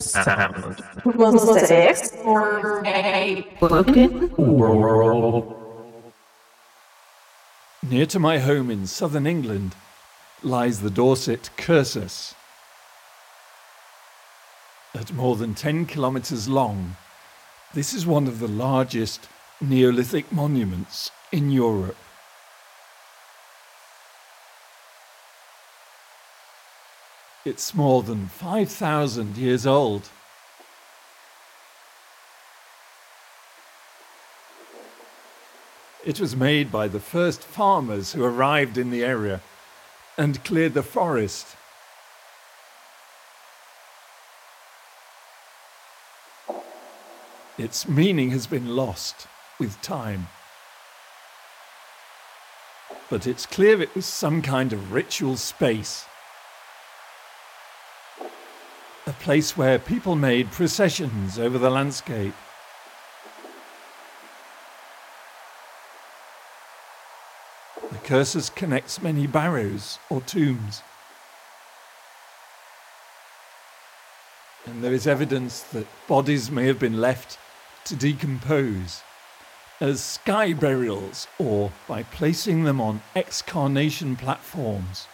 sound. Was it or a broken World. Near to my home in southern England lies the Dorset Cursus. At more than 10 kilometres long, this is one of the largest Neolithic monuments in Europe. It's more than 5,000 years old. It was made by the first farmers who arrived in the area and cleared the forest. Its meaning has been lost with time. But it's clear it was some kind of ritual space. A place where people made processions over the landscape. The cursus connects many barrows or tombs. And there is evidence that bodies may have been left to decompose as sky burials or by placing them on excarnation platforms.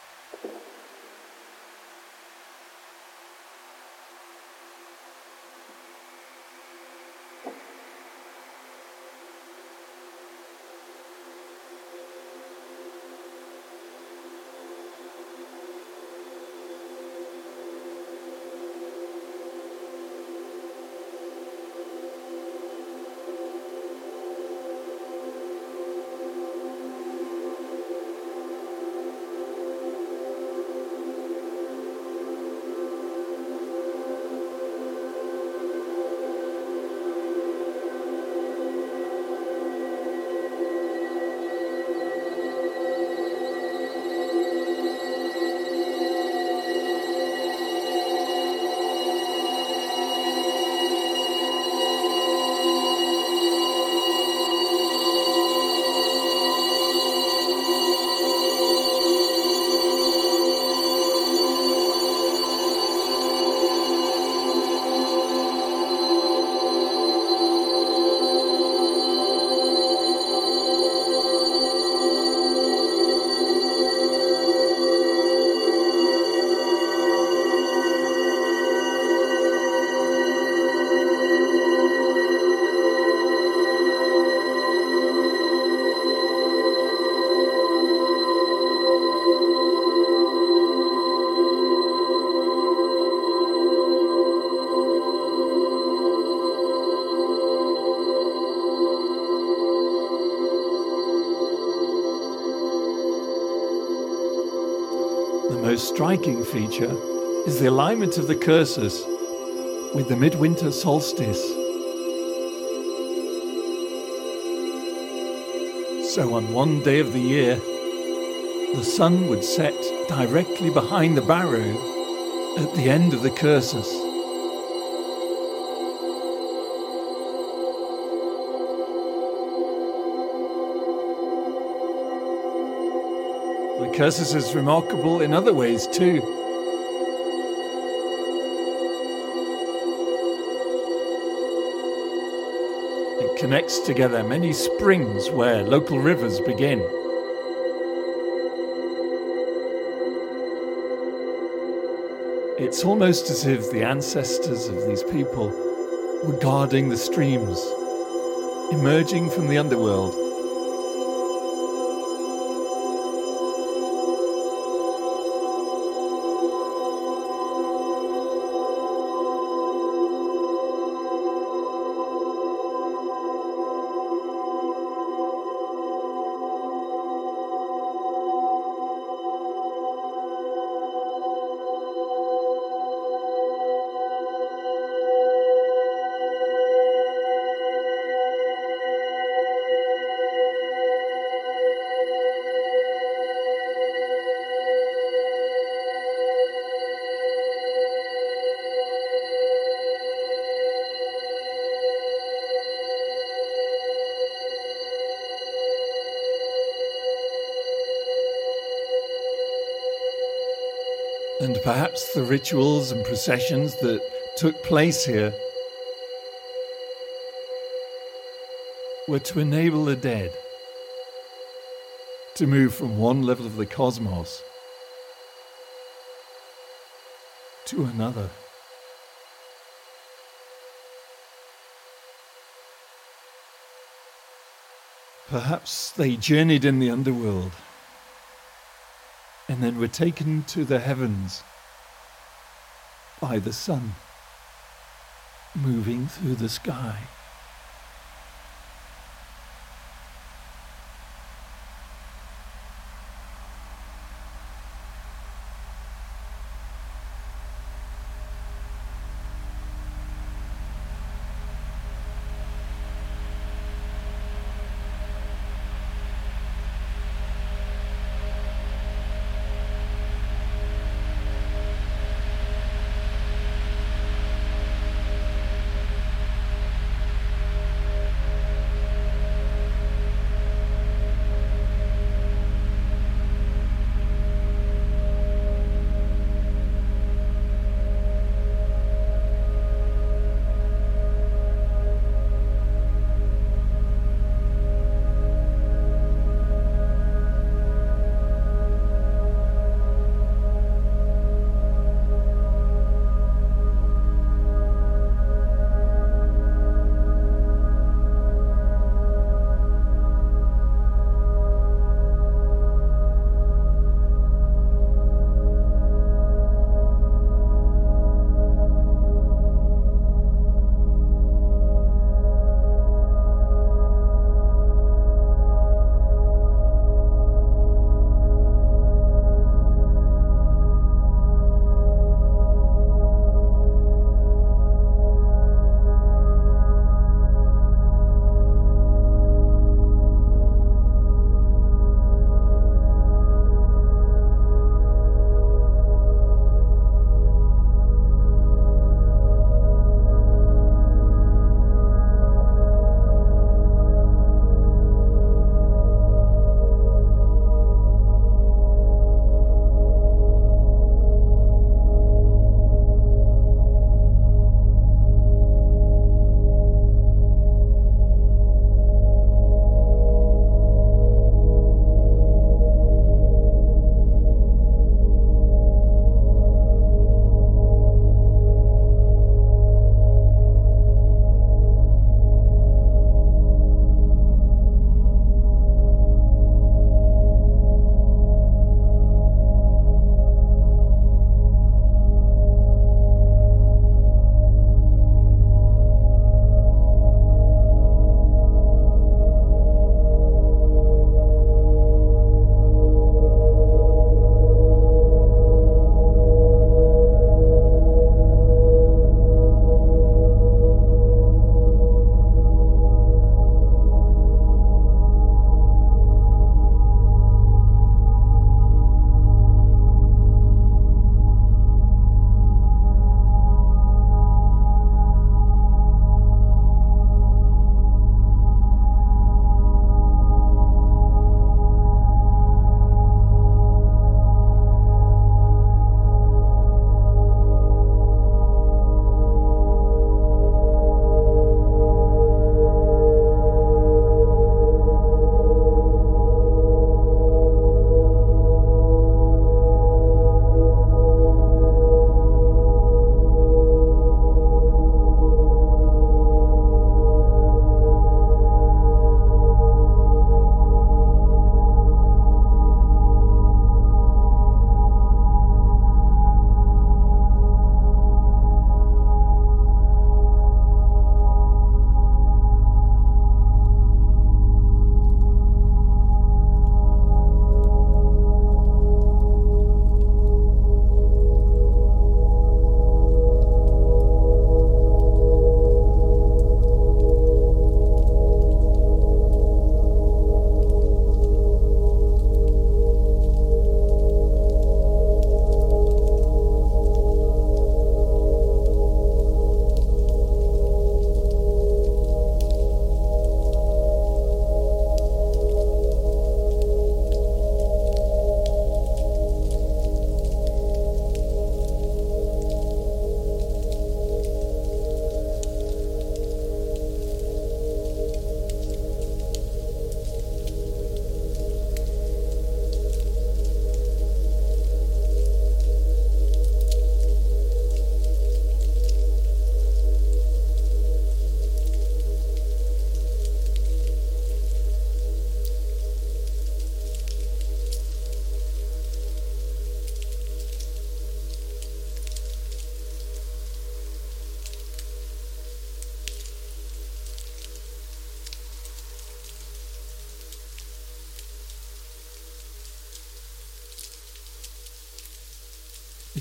Feature is the alignment of the cursus with the midwinter solstice. So, on one day of the year, the sun would set directly behind the barrow at the end of the cursus. The cursus is remarkable in other ways too. Connects together many springs where local rivers begin. It's almost as if the ancestors of these people were guarding the streams, emerging from the underworld the rituals and processions that took place here were to enable the dead to move from one level of the cosmos to another. Perhaps they journeyed in the underworld and then were taken to the heavens by the sun moving through the sky.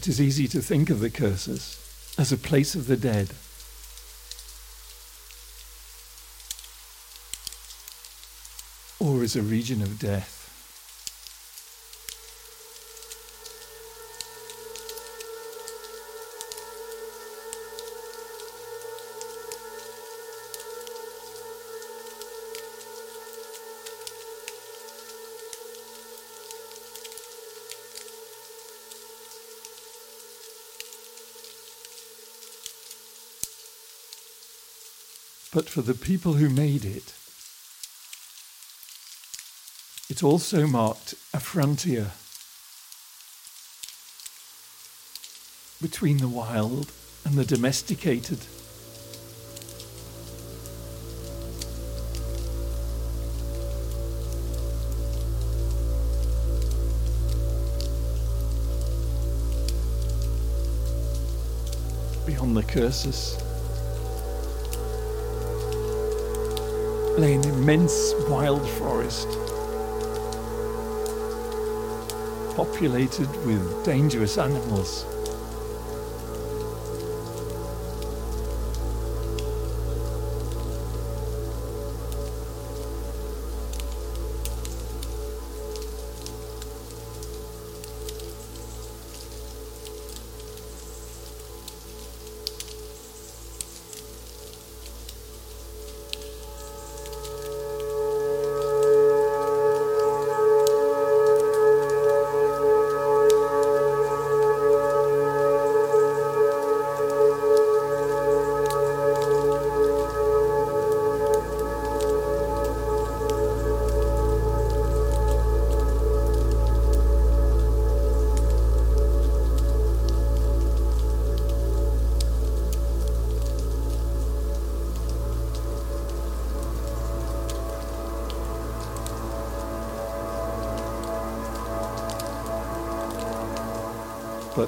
It is easy to think of the cursus as a place of the dead. Or as a region of death. But for the people who made it. It also marked a frontier between the wild and the domesticated. Beyond the cursus. Lay an immense wild forest, populated with dangerous animals.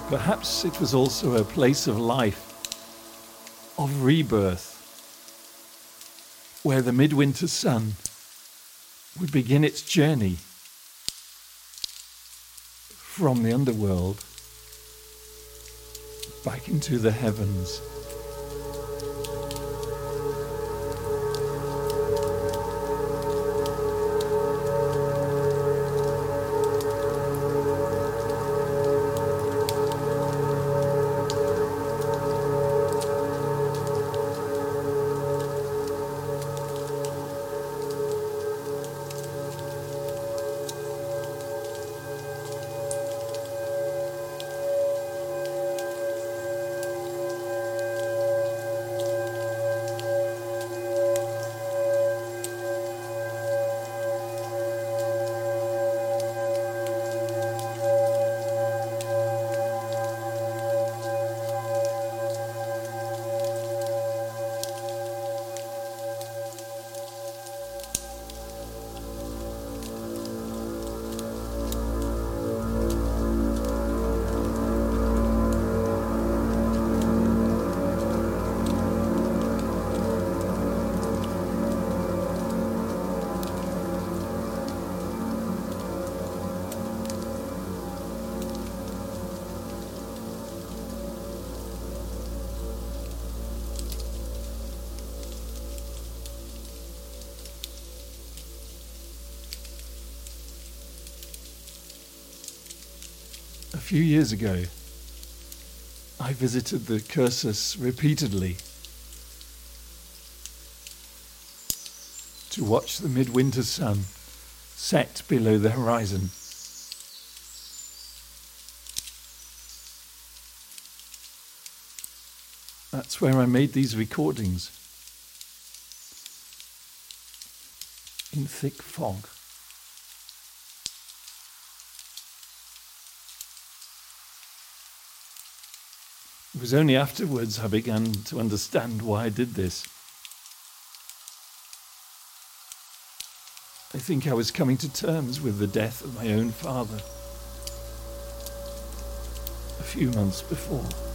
Perhaps it was also a place of life, of rebirth, where the midwinter sun would begin its journey from the underworld back into the heavens. Few years ago, I visited the Cursus repeatedly to watch the midwinter sun set below the horizon. That's where I made these recordings in thick fog. It was only afterwards I began to understand why I did this. I think I was coming to terms with the death of my own father a few months before.